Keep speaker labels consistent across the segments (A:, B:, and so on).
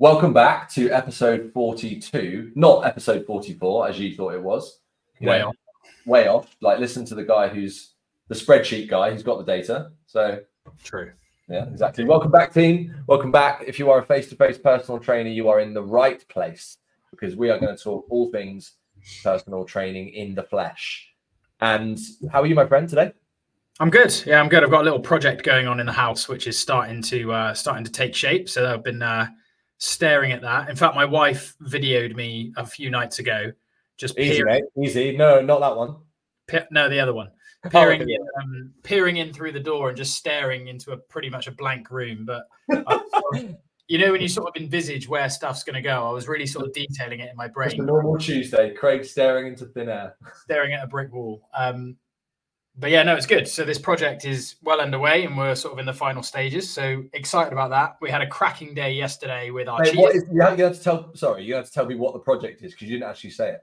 A: Welcome back to episode 42, not episode 44 as you thought it was. You
B: Way
A: know,
B: off.
A: Way off. Like, listen to the guy who's the spreadsheet guy who's got the data. So,
B: True.
A: yeah, exactly. Welcome back, team. Welcome back. If you are a face to face personal trainer, you are in the right place because we are going to talk all things personal training in the flesh. And how are you, my friend, today?
B: I'm good. Yeah, I'm good. I've got a little project going on in the house, which is starting to uh, starting to take shape. So I've been uh, staring at that. In fact, my wife videoed me a few nights ago, just
A: Easy,
B: peering,
A: mate. Easy. No, not that one.
B: pe- no, the other one. peering,
A: okay.
B: in, um, peering in through the door and just staring into a pretty much a blank room. But I you know, when you sort of envisage where stuff's going to go, I was really sort of detailing it in my
A: Just a
B: brain,
A: normal Tuesday. Craig staring into thin air.
B: staring at a brick wall. Um, but yeah, no, it's good. So this project is well underway, and we're sort of in the final stages. So excited about that. We had a cracking day yesterday with our
A: Mate,
B: cheese.
A: is, you, have, you have to tell. Sorry, you have to tell me what the project is because you didn't actually say it.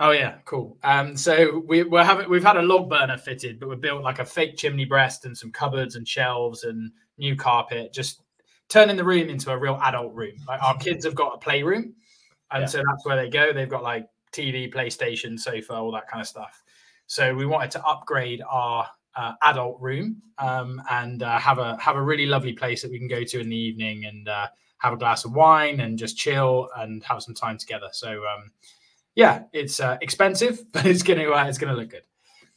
B: Oh yeah, cool. Um, so we, we're having we've had a log burner fitted, but we built like a fake chimney breast and some cupboards and shelves and new carpet, just turning the room into a real adult room. Like our kids have got a playroom, and
A: Yeah.
B: so that's where they go. They've got like TV, PlayStation, sofa, all that kind of stuff. So we wanted to upgrade our uh, adult room um, and uh, have a have a really lovely place that we can go to in the evening and uh, have a glass of wine and just chill and have some time together. So um, yeah, it's uh, expensive, but it's gonna uh, it's gonna look good.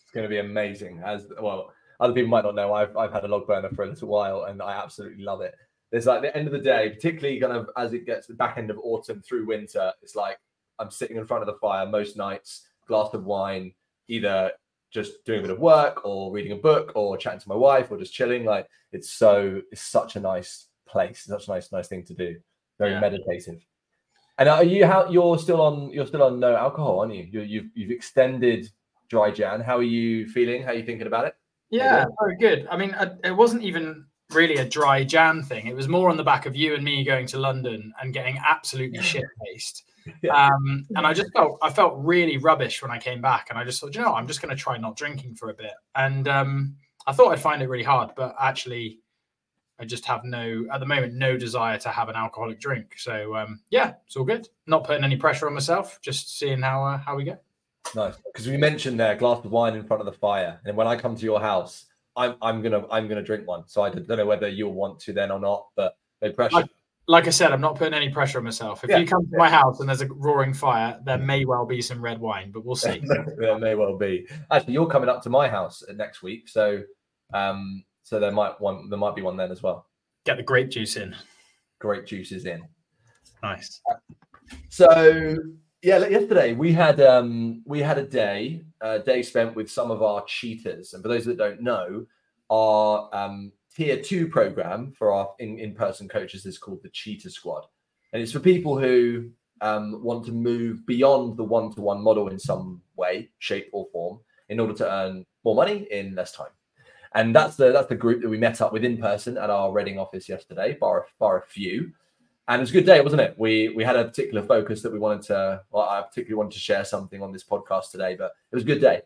A: It's to be amazing. As well, other people might not know. I've I've had a log burner for a little while, and I absolutely love it. There's like the end of the day, particularly kind of as it gets the back end of autumn through winter. It's like I'm sitting in front of the fire most nights, glass of wine, either just doing a bit of work or reading a book or chatting to my wife or just chilling. Like it's so it's such a nice place, such a nice nice thing to do. Very
B: Yeah.
A: meditative. And are you how you're still on you're still on no alcohol, aren't you? you you've you've extended dry Jan. How are you feeling? How are you thinking about it?
B: Yeah, very good. I mean, I, it wasn't even really a dry Jan thing. It was more on the back of you and me going to London and getting absolutely shit faced.
A: Yeah.
B: Um, and I just felt I felt really rubbish when I came back, and I just thought, you know, I'm just going to try not drinking for a bit. And um, I thought I'd find it really hard, but actually, I just have no at the moment no desire to have an alcoholic drink. So um, yeah, it's all good. Not putting any pressure on myself, just seeing how uh, how we go.
A: Nice. Because we mentioned there glass of wine in front of the fire. And when I come to your house, I'm I'm gonna I'm gonna drink one. So I don't know whether you'll want to then or not, but no pressure.
B: Like I said, I'm not putting any pressure on myself. If
A: Yeah,
B: you come to my house and there's a roaring fire, there may well be some red wine, but we'll see.
A: there may well be. Actually, you're coming up to my house next week, so um, so there might one there might be one then as well.
B: Get the grape juice in.
A: Grape juice is in.
B: Nice.
A: So yeah, like yesterday we had um we had a day a day spent with some of our cheetahs, and for those that don't know, our um tier two program for our in in person coaches is called the Cheetah Squad, and it's for people who um want to move beyond the one to one model in some way, shape, or form in order to earn more money in less time. And that's the that's the group that we met up with in person at our Reading office yesterday, bar bar a few and it was a good day, wasn't it? We we had a particular focus that we wanted to. Well, I particularly wanted to share something on this podcast today, but it was a good day.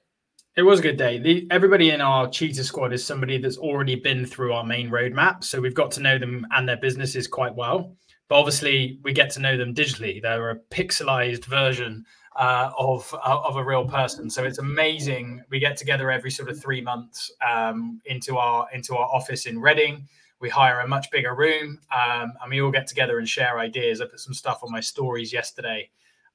B: It was a good day. The, everybody in our cheetah squad is somebody that's already been through our main roadmap. So we've got to know them and their businesses quite well. But obviously, we get to know them digitally. They're a pixelized version uh, of, of a real person. So it's amazing. We get together every sort of three months um, into our into our office in Reading. We hire a much bigger room um, and we all get together and share ideas. I put some stuff on my stories yesterday.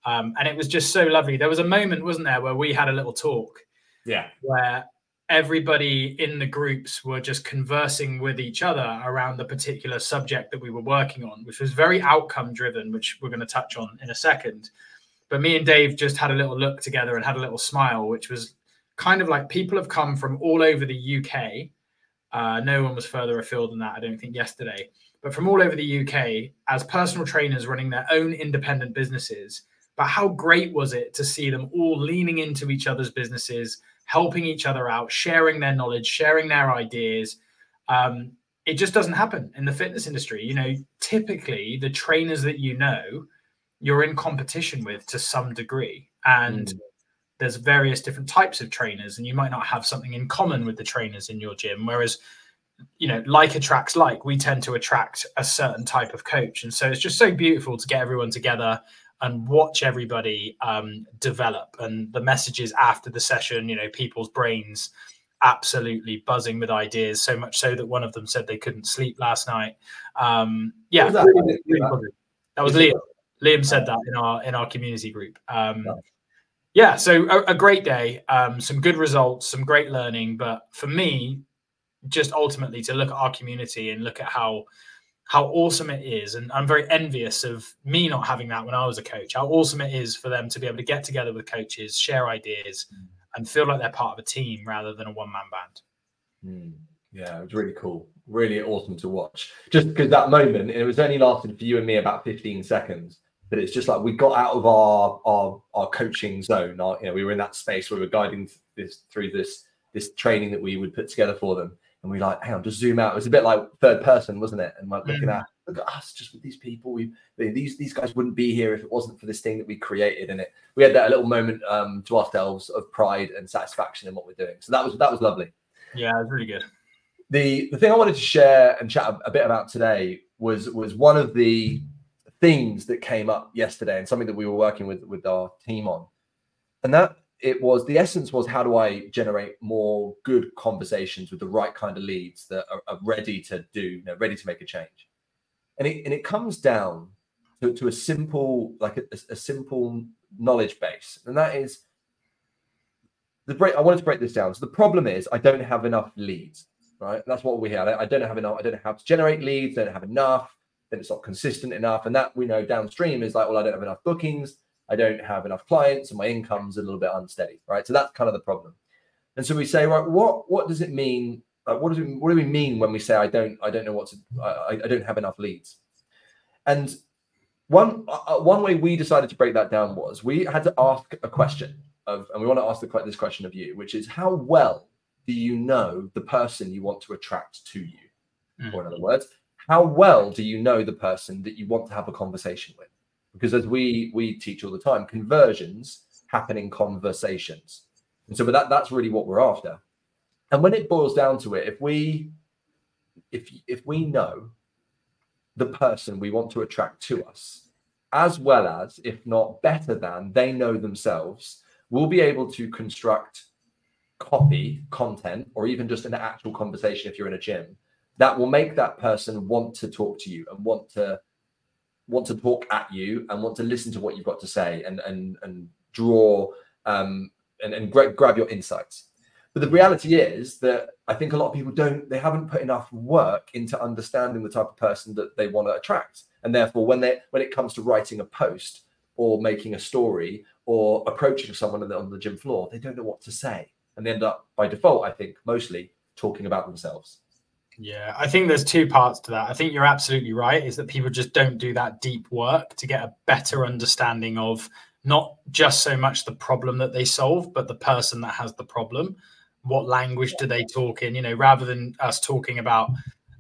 B: Um, and it was just so lovely. There was a moment, wasn't there, where we had a little talk
A: Yeah,
B: where everybody in the groups were just conversing with each other around the particular subject that we were working on, which was very outcome driven, which we're going to touch on in a second. But me and Dave just had a little look together and had a little smile, which was kind of like people have come from all over the UK. Uh, no one was further afield than that, I don't think, yesterday. But from all over the UK as personal trainers running their own independent businesses. But how great was it to see them all leaning into each other's businesses, helping each other out, sharing their knowledge, sharing their ideas. Um, it just doesn't happen in the fitness industry. You know, typically the trainers that you know, you're in competition with to some degree. And
A: Mm.
B: there's various different types of trainers, and you might not have something in common with the trainers in your gym. Whereas you know, like attracts like. We tend to attract a certain type of coach, and so it's just so beautiful to get everyone together and watch everybody um, develop. And the messages after the session, you know, people's brains absolutely buzzing with ideas, so much so that one of them said they couldn't sleep last night. Um, yeah,
A: was that?
B: that was Liam. Liam said that in our in our community group. Um, yeah, so a, a great day, um, some good results, some great learning. But for me, just ultimately to look at our community and look at how how awesome it is, and I'm very envious of me not having that when I was a coach. How awesome it is for them to be able to get together with coaches, share ideas, mm. and feel like they're part of a team rather than a one man band.
A: Mm. Yeah, it was really cool, really awesome to watch. Just because that moment, it was only lasted for you and me about 15 seconds but it's just like we got out of our our our coaching zone. Our, you know, we were in that space where we were guiding this through this this training that we would put together for them, and we like, hang on, just zoom out. It was a bit like third person, wasn't it? And like looking mm. at look at us, just with these people. We these these guys wouldn't be here if it wasn't for this thing that we created. And it we had that little moment um, to ourselves of pride and satisfaction in what we're doing. So that was that was lovely.
B: Yeah, it was really good.
A: The the thing I wanted to share and chat a, a bit about today was was one of the themes that came up yesterday and something that we were working with with our team on and that it was the essence was how do i generate more good conversations with the right kind of leads that are, are ready to do you know ready to make a change? And it, and it comes down to, to a simple like a, a simple knowledge base. And that is the break i wanted to break this down. So the problem is i don't have enough leads right? That's what we had i don't have enough i don't know how to generate leads don't have enough then it's not consistent enough. And that we know downstream is like, well, I don't have enough bookings, I don't have enough clients, and my income's a little bit unsteady, right? So that's kind of the problem. And so we say, right, what what does it mean? Like, what does it, what do we mean when we say I don't I don't know what to I, I don't have enough leads? And one uh, uh, one way we decided to break that down was we had to ask a question of, and we want to ask the, this question of you, which is how well do you know the person you want to attract to you? Mm. Or in other words, how well do you know the person that you want to have a conversation with? Because as we we teach all the time, conversions happen in conversations. And so but that that's really what we're after. And when it boils down to it, if we if if we know the person we want to attract to us, as well as, if not better than, they know themselves, we'll be able to construct copy, content, or even just an actual conversation if you're in a gym that will make that person want to talk to you and want to want to talk at you and want to listen to what you've got to say and and and draw um, and, and gra- grab your insights. But the reality is that I think a lot of people don't, they haven't put enough work into understanding the type of person that they want to attract. And therefore, when they when it comes to writing a post or making a story or approaching someone on the gym floor, they don't know what to say. And they end up by default, I think, mostly talking about themselves.
B: Yeah, I think there's two parts to that. I think you're absolutely right, is that people just don't do that deep work to get a better understanding of not just so much the problem that they solve, but the person that has the problem. What language do they talk in? You know, rather than us talking about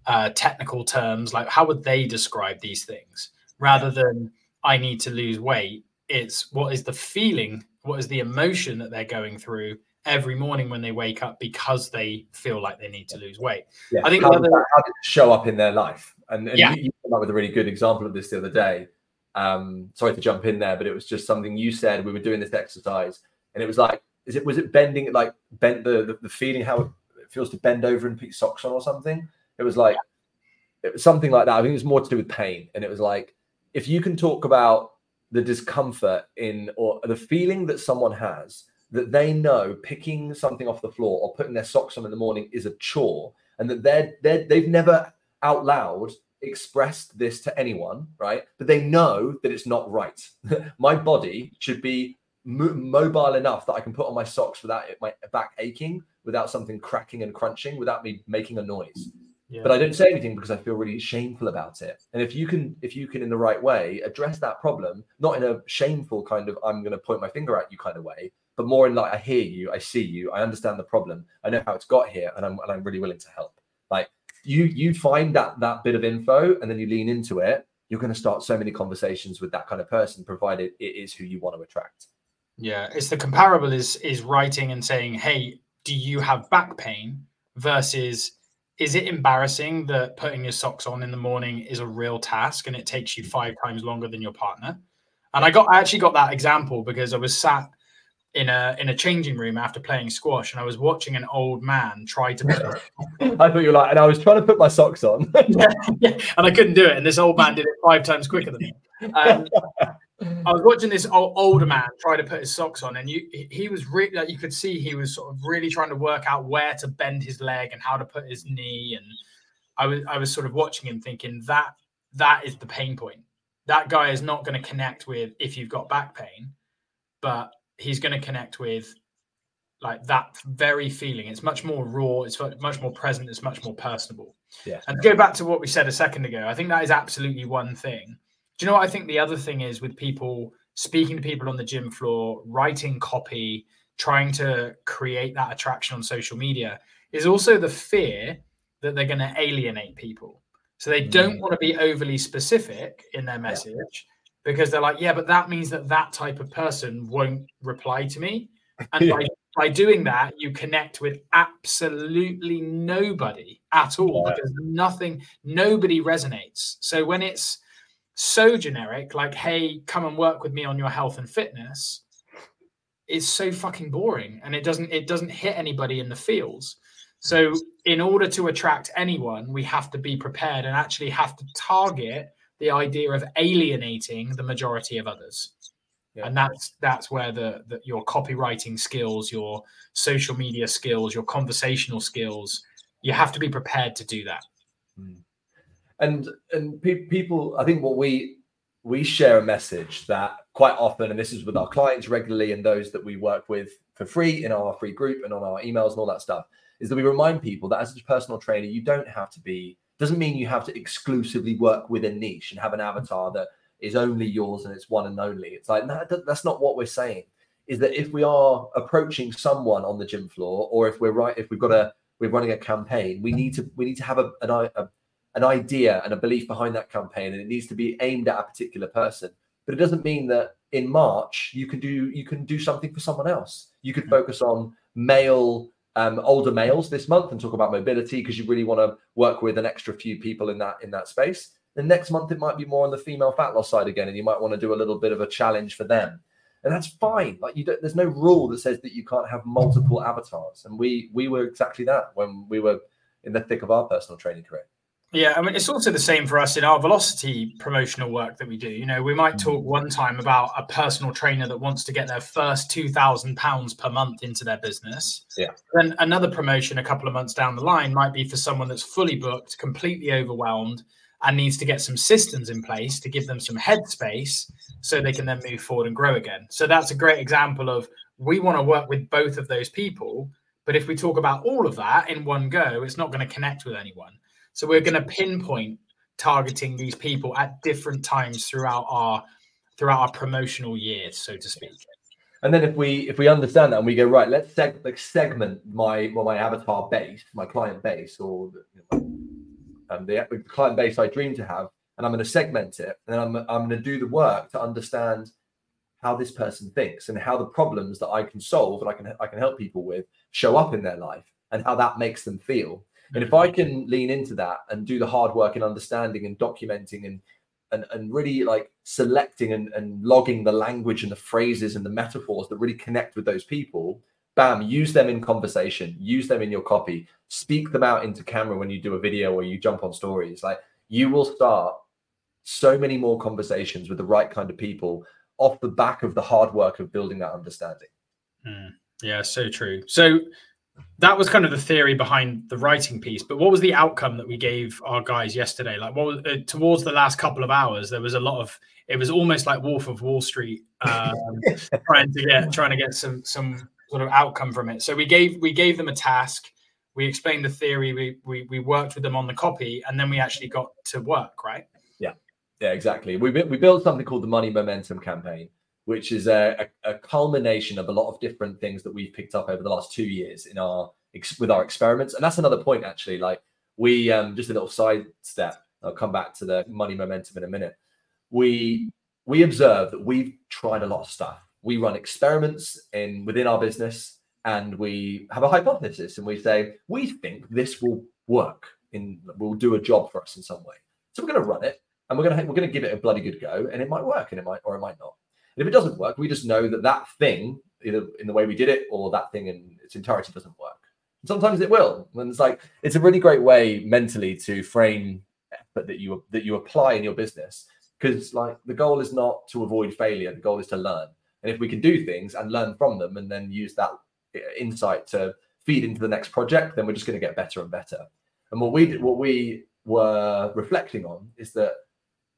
B: uh, technical terms, like how would they describe these things? Rather than I need to lose weight, it's what is the feeling, what is the emotion that they're going through every morning when they wake up because they feel like they need to lose weight.
A: Yeah. I think how, other... how did it show up in their life? And, and yeah. you, you came up with a really good example of this the other day. Um, sorry to jump in there, but it was just something you said. We were doing this exercise, and it was like, is it was it bending like bent the the, the feeling how it feels to bend over and put socks on or something? It was like it was something like that. I think it was more to do with pain, and it was like if you can talk about the discomfort in or the feeling that someone has that they know picking something off the floor or putting their socks on in the morning is a chore and that they're, they're they've never out loud expressed this to anyone right? But they know that it's not right. My body should be mobile enough that i can put on my socks without it, my back aching without something cracking and crunching without me making a noise. Yeah. but i don't say anything because i feel really shameful about it. And if you can if you can in the right way address that problem not in a shameful kind of i'm going to point my finger at you kind of way but more in like I hear you, I see you, I understand the problem, I know how it's got here, and I'm and I'm really willing to help. Like you you find that that bit of info and then you lean into it, you're going to start so many conversations with that kind of person, provided it is who you want to attract.
B: Yeah, it's the comparable is is writing and saying, "Hey, do you have back pain?" versus is it embarrassing that putting your socks on in the morning is a real task and it takes you mm. five times longer than your partner? And I got I actually got that example because I was sat in a in a changing room after playing squash and I was watching an old man try to put
A: I thought you were like and I was trying to put my socks on.
B: yeah, yeah, and I couldn't do it. And this old man did it five times quicker than me. Um, I was watching this old, older man try to put his socks on, and you he was really like you could see he was sort of really trying to work out where to bend his leg and how to put his knee. And I was I was sort of watching him thinking that that is the pain point. That guy is not going to connect with if you've got back pain, but he's going to connect with like that very feeling. It's much more raw. It's much more present. It's much more personable.
A: Yeah.
B: And to go back to what we said a second ago, I think that is absolutely one thing do you know what I think the other thing is with people speaking to people on the gym floor, writing copy, trying to create that attraction on social media is also the fear that they're going to alienate people. So they don't mm. want to be overly specific in their message yeah. Because they're like, yeah, but that means that that type of person won't reply to me. And yeah. by, by doing that, you connect with absolutely nobody at all yeah. because nothing, nobody resonates. So when it's, so generic, like, hey, come and work with me on your health and fitness, it's so fucking boring and it doesn't it doesn't hit anybody in the fields. So in order to attract anyone, we have to be prepared and actually have to target the idea of alienating the majority of others. Yeah. And that's that's where the, the your copywriting skills, your social media skills, your conversational skills, you have to be prepared to do that.
A: Mm and and pe- people i think what we we share a message that quite often and this is with our clients regularly and those that we work with for free in our free group and on our emails and all that stuff is that we remind people that as a personal trainer you don't have to be doesn't mean you have to exclusively work with a niche and have an avatar that is only yours and it's one and only. It's like no, that's not what we're saying. Is that if we are approaching someone on the gym floor or if we're right if we've got a we're running a campaign we need to we need to have a, an, a an idea and a belief behind that campaign and it needs to be aimed at a particular person. But it doesn't mean that in march you can do you can do something for someone else. You could hmm. focus on male um, older males this month and talk about mobility because you really want to work with an extra few people in that in that space. The next month it might be more on the female fat loss side again and you might want to do a little bit of a challenge for them. And that's fine like you don't there's no rule that says that you can't have multiple avatars and we we were exactly that when we were in the thick of our personal training career
B: yeah, I mean, it's also the same for us in our velocity promotional work that we do. You know, we might mm. talk one time about a personal trainer that wants to get their first two thousand pounds per month into their business.
A: Yeah.
B: Then another promotion a couple of months down the line might be for someone that's fully booked, completely overwhelmed, and needs to get some systems in place to give them some headspace so they can then move forward and grow again. So that's a great example of we want to work with both of those people. But if we talk about all of that in one go, it's not going to connect with anyone. So we're going to pinpoint targeting these people at different times throughout our throughout our promotional year, so to speak.
A: And then if we if we understand that and we go right, let's seg- like segment my well, my avatar base, my client base, or um, the, the client base I dream to have, and I'm going to segment it, and I'm I'm going to do the work to understand how this person thinks and how the problems that I can solve and I can I can help people with show up in their life and how that makes them feel and if I can lean into that and do the hard work in understanding and documenting and and, and really like selecting and, and logging the language and the phrases and the metaphors that really connect with those people, bam, use them in conversation, use them in your copy, speak them out into camera when you do a video or you jump on stories. Like you will start so many more conversations with the right kind of people off the back of the hard work of building that understanding.
B: Mm, yeah, so true. So that was kind of the theory behind the writing piece but what was the outcome that we gave our guys yesterday? Like what was uh, towards the last couple of hours there was a lot of it was almost like wolf of wall street um, trying to get trying to get some some sort of outcome from it. So we gave we gave them a task. We explained the theory. We, we we worked with them on the copy and then we actually got to work right?
A: Yeah. Yeah exactly. We, we built something called the money momentum campaign which is a, a, a, culmination of a lot of different things that we've picked up over the last two years in our with our experiments. And that's another point, actually. Like we um, just a little side step. I'll come back to the money momentum in a minute. We we observe that we've tried a lot of stuff. We run experiments in within our business, and we have a hypothesis, and we say we think this will work in will do a job for us in some way. So we're going to run it and we're going to we're going to give it a bloody good go, and it might work, and it might or it might not. And if it doesn't work, we just know that that thing, either in the way we did it or that thing in its entirety, doesn't work. And sometimes it will, and it's like it's a really great way mentally to frame effort that you that you apply in your business. Because like the goal is not to avoid failure. The goal is to learn. And if we can do things and learn from them and then use that uh, insight to feed into the next project then we're just going to get better and better. And what we did, what we were reflecting on is that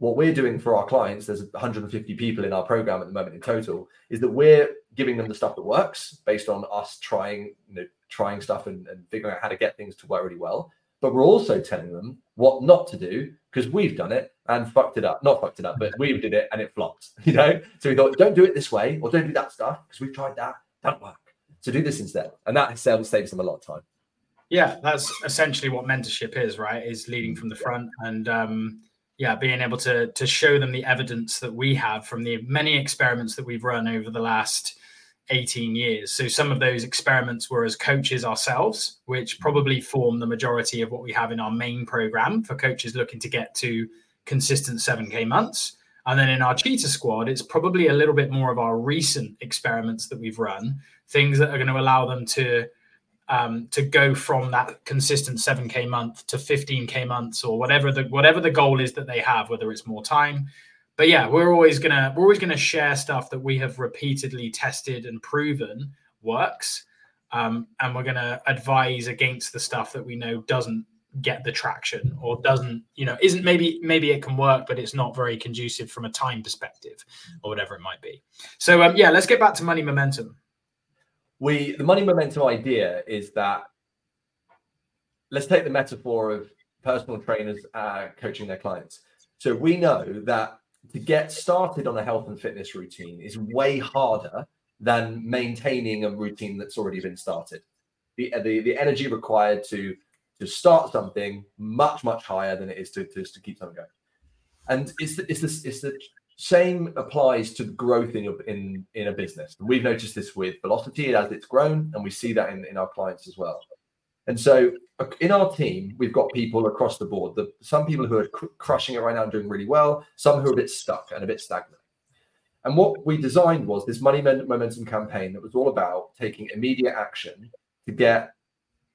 A: what we're doing for our clients there's 150 people in our program at the moment in total is that we're giving them the stuff that works based on us trying you know trying stuff and, and figuring out how to get things to work really well but we're also telling them what not to do because we've done it and fucked it up. Not fucked it up, but we did it and it flopped. You know, so we thought, don't do it this way or don't do that stuff because we've tried that. Don't work. So do this instead, and that saves them a lot of time.
B: Yeah, that's essentially what mentorship is, right? Is leading from the front and um, yeah, being able to to show them the evidence that we have from the many experiments that we've run over the last 18 years. So some of those experiments were as coaches ourselves, which probably form the majority of what we have in our main program for coaches looking to get to consistent 7K months. And then in our cheetah squad, it's probably a little bit more of our recent experiments that we've run, things that are going to allow them to um, to go from that consistent 7K month to 15K months or whatever the whatever the goal is that they have, whether it's more time, but yeah, we're always gonna we're always gonna share stuff that we have repeatedly tested and proven works, um, and we're gonna advise against the stuff that we know doesn't get the traction or doesn't you know isn't maybe maybe it can work but it's not very conducive from a time perspective or whatever it might be. So um, yeah let's get back to money momentum
A: we the money momentum idea is that let's take the metaphor of personal trainers uh, coaching their clients so we know that to get started on a health and fitness routine is way harder than maintaining a routine that's already been started. The, the, the energy required to to start something much much higher than it is to, to, to keep something going. And it's the, it's this it's the same applies to the growth in your in in a business. We've noticed this with velocity as it's grown, and we see that in, in our clients as well. And so in our team, we've got people across the board. The, some people who are cr- crushing it right now and doing really well, some who are a bit stuck and a bit stagnant. And what we designed was this money momentum campaign that was all about taking immediate action to get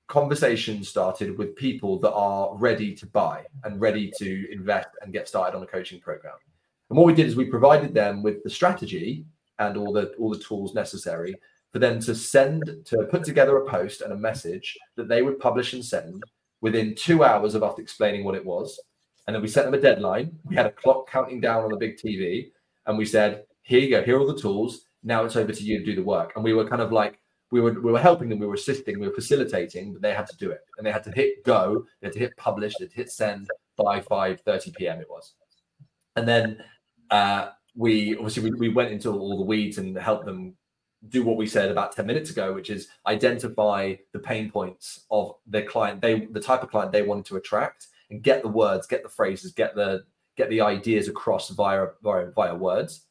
A: conversations started with people that are ready to buy and ready to invest and get started on a coaching program. And what we did is we provided them with the strategy and all the all the tools necessary for them to send to put together a post and a message that they would publish and send within two hours of us explaining what it was. And then we set them a deadline. We had a clock counting down on the big TV, and we said, "Here you go. Here are all the tools. Now it's over to you to do the work." And we were kind of like we were we were helping them, we were assisting, we were facilitating, but they had to do it, and they had to hit go, they had to hit publish, they had to hit send by 5:30 p.m. It was, and then uh, we obviously we, we went into all the weeds and helped them do what we said about 10 minutes ago which is identify the pain points of the client they the type of client they wanted to attract and get the words get the phrases get the get the ideas across via via, via words.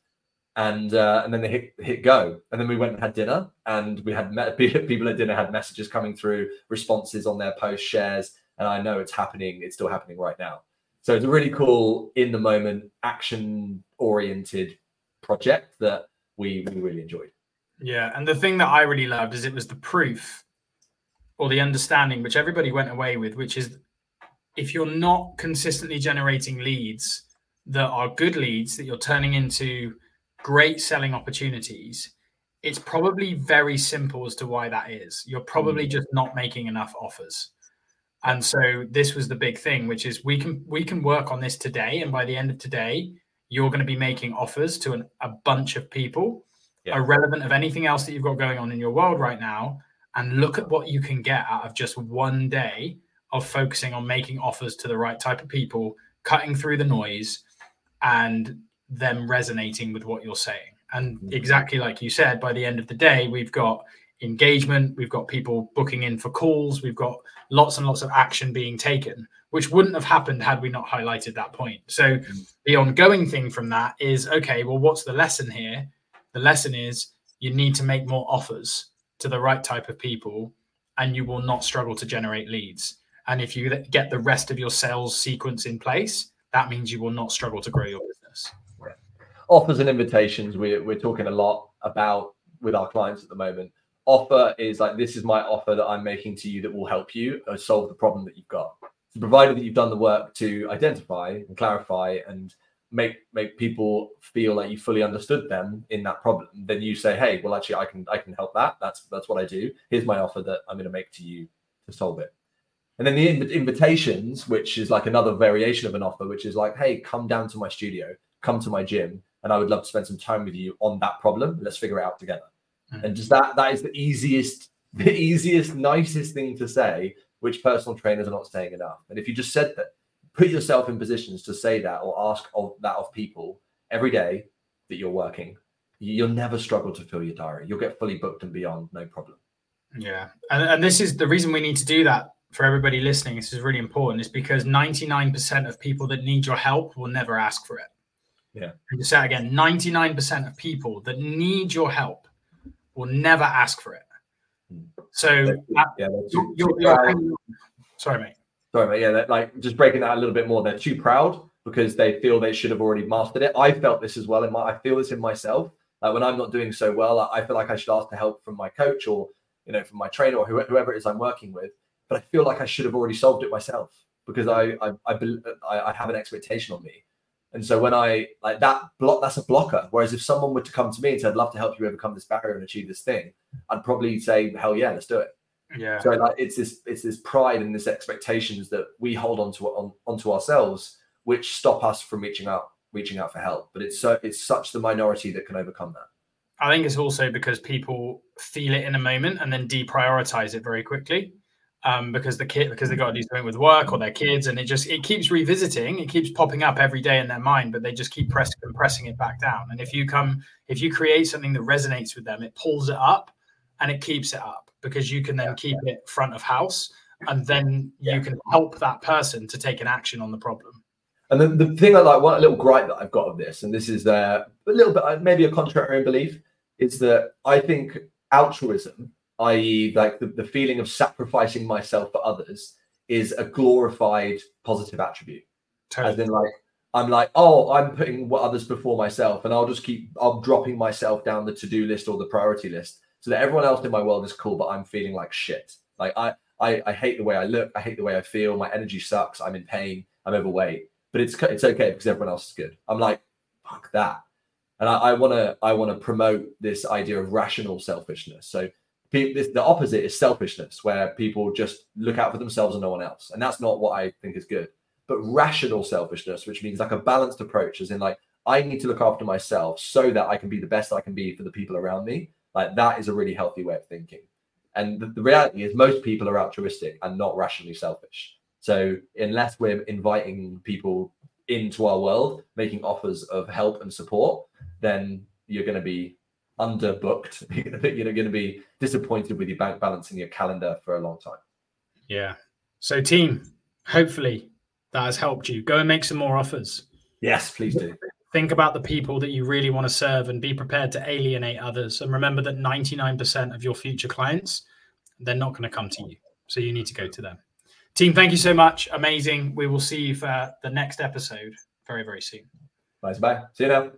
A: And uh, and then they hit hit go. And then we went and had dinner and we had met, people at dinner had messages coming through responses on their post shares. And i know it's happening it's still happening right now so it's a really cool in the moment action oriented project that we, we really enjoyed
B: yeah, and the thing that I really loved is it was the proof or the understanding which everybody went away with, which is if you're not consistently generating leads that are good leads that you're turning into great selling opportunities, it's probably very simple as to why that is. You're probably mm. just not making enough offers. And so this was the big thing, which is we can we can work on this today, and by the end of today, you're going to be making offers to an, a bunch of people yeah. irrelevant of anything else that you've got going on in your world right now and look at what you can get out of just one day of focusing on making offers to the right type of people cutting through the noise and them resonating with what you're saying and mm-hmm. exactly like you said by the end of the day we've got engagement we've got people booking in for calls we've got lots and lots of action being taken which wouldn't have happened had we not highlighted that point so mm-hmm. the ongoing thing from that is okay well what's the lesson here the lesson is you need to make more offers to the right type of people and you will not struggle to generate leads. And if you get the rest of your sales sequence in place, that means you will not struggle to grow your business.
A: Offers and invitations, we're, we're talking a lot about with our clients at the moment. Offer is like, this is my offer that I'm making to you that will help you uh, solve the problem that you've got. So provided that you've done the work to identify and clarify and make make people feel like you fully understood them in that problem then you say hey well actually i can i can help that that's that's what i do here's my offer that i'm going to make to you to solve it and then the invitations which is like another variation of an offer which is like hey come down to my studio come to my gym and i would love to spend some time with you on that problem let's figure it out together. Mm-hmm. and just that that is the easiest the easiest nicest thing to say which personal trainers are not saying enough. And if you just said that put yourself in positions to say that or ask of that of people every day that you're working you'll never struggle to fill your diary. You'll get fully booked and beyond no problem.
B: Yeah. And, and this is the reason we need to do that for everybody listening. This is really important. Is because 99% of people that need your help will never ask for it.
A: Yeah.
B: And to say again. 99% of people that need your help will never ask for it hmm. so yeah, you're, you're, you're, sorry mate
A: sorry, mate. yeah, like just breaking that a little bit more. They're too proud because they feel they should have already mastered it. I felt this as well in my. I feel this in myself. Like when I'm not doing so well, I feel like I should ask for help from my coach or you know from my trainer or whoever it is I'm working with. But I feel like I should have already solved it myself because I I I, I have an expectation on me. And so when I like that block, that's a blocker. Whereas if someone were to come to me and said, "I'd love to help you overcome this barrier and achieve this thing," I'd probably say, "Hell yeah, let's do it."
B: Yeah.
A: So like it's this it's this pride and this expectations that we hold onto on, onto ourselves, which stop us from reaching out reaching out for help. But it's so it's such the minority that can overcome that.
B: I think it's also because people feel it in a moment and then deprioritize it very quickly. Um, because the kid because they got to do something with work or their kids and it just it keeps revisiting it keeps popping up every day in their mind but they just keep pressing pressing it back down. And if you come if you create something that resonates with them it pulls it up and it keeps it up because you can then keep it front of house and then you can help that person to take an action on the problem.
A: And then the thing I like, one little gripe that I've got of this, and this is uh, a little bit uh, maybe a contrarian belief, is that I think altruism, i.e., like the, the feeling of sacrificing myself for others, is a glorified positive attribute. Totally. As in, like, I'm like, oh, I'm putting what others before myself, and I'll just keep, I'm dropping myself down the to do list or the priority list so that everyone else in my world is cool, but I'm feeling like shit. Like I, I, I hate the way I look. I hate the way I feel. My energy sucks. I'm in pain. I'm overweight. But it's it's okay because everyone else is good. I'm like, fuck that. And I, I wanna I wanna promote this idea of rational selfishness. So the opposite is selfishness, where people just look out for themselves and no one else. And that's not what I think is good. But rational selfishness, which means like a balanced approach, as in like I need to look after myself so that I can be the best I can be for the people around me. Like that is a really healthy way of thinking. And the, the reality is, most people are altruistic and not rationally selfish. So unless we're inviting people into our world, making offers of help and support, then you're going to be underbooked. You're going to be disappointed with your bank balance in your calendar for a long time.
B: Yeah. So, team, hopefully that has helped you. Go and make some more offers.
A: Yes, please do
B: think about the people that you really want to serve and be prepared to alienate others and remember that 99% of your future clients they're not going to come to you so you need to go to them team thank you so much amazing we will see you for the next episode very very soon
A: bye bye see you now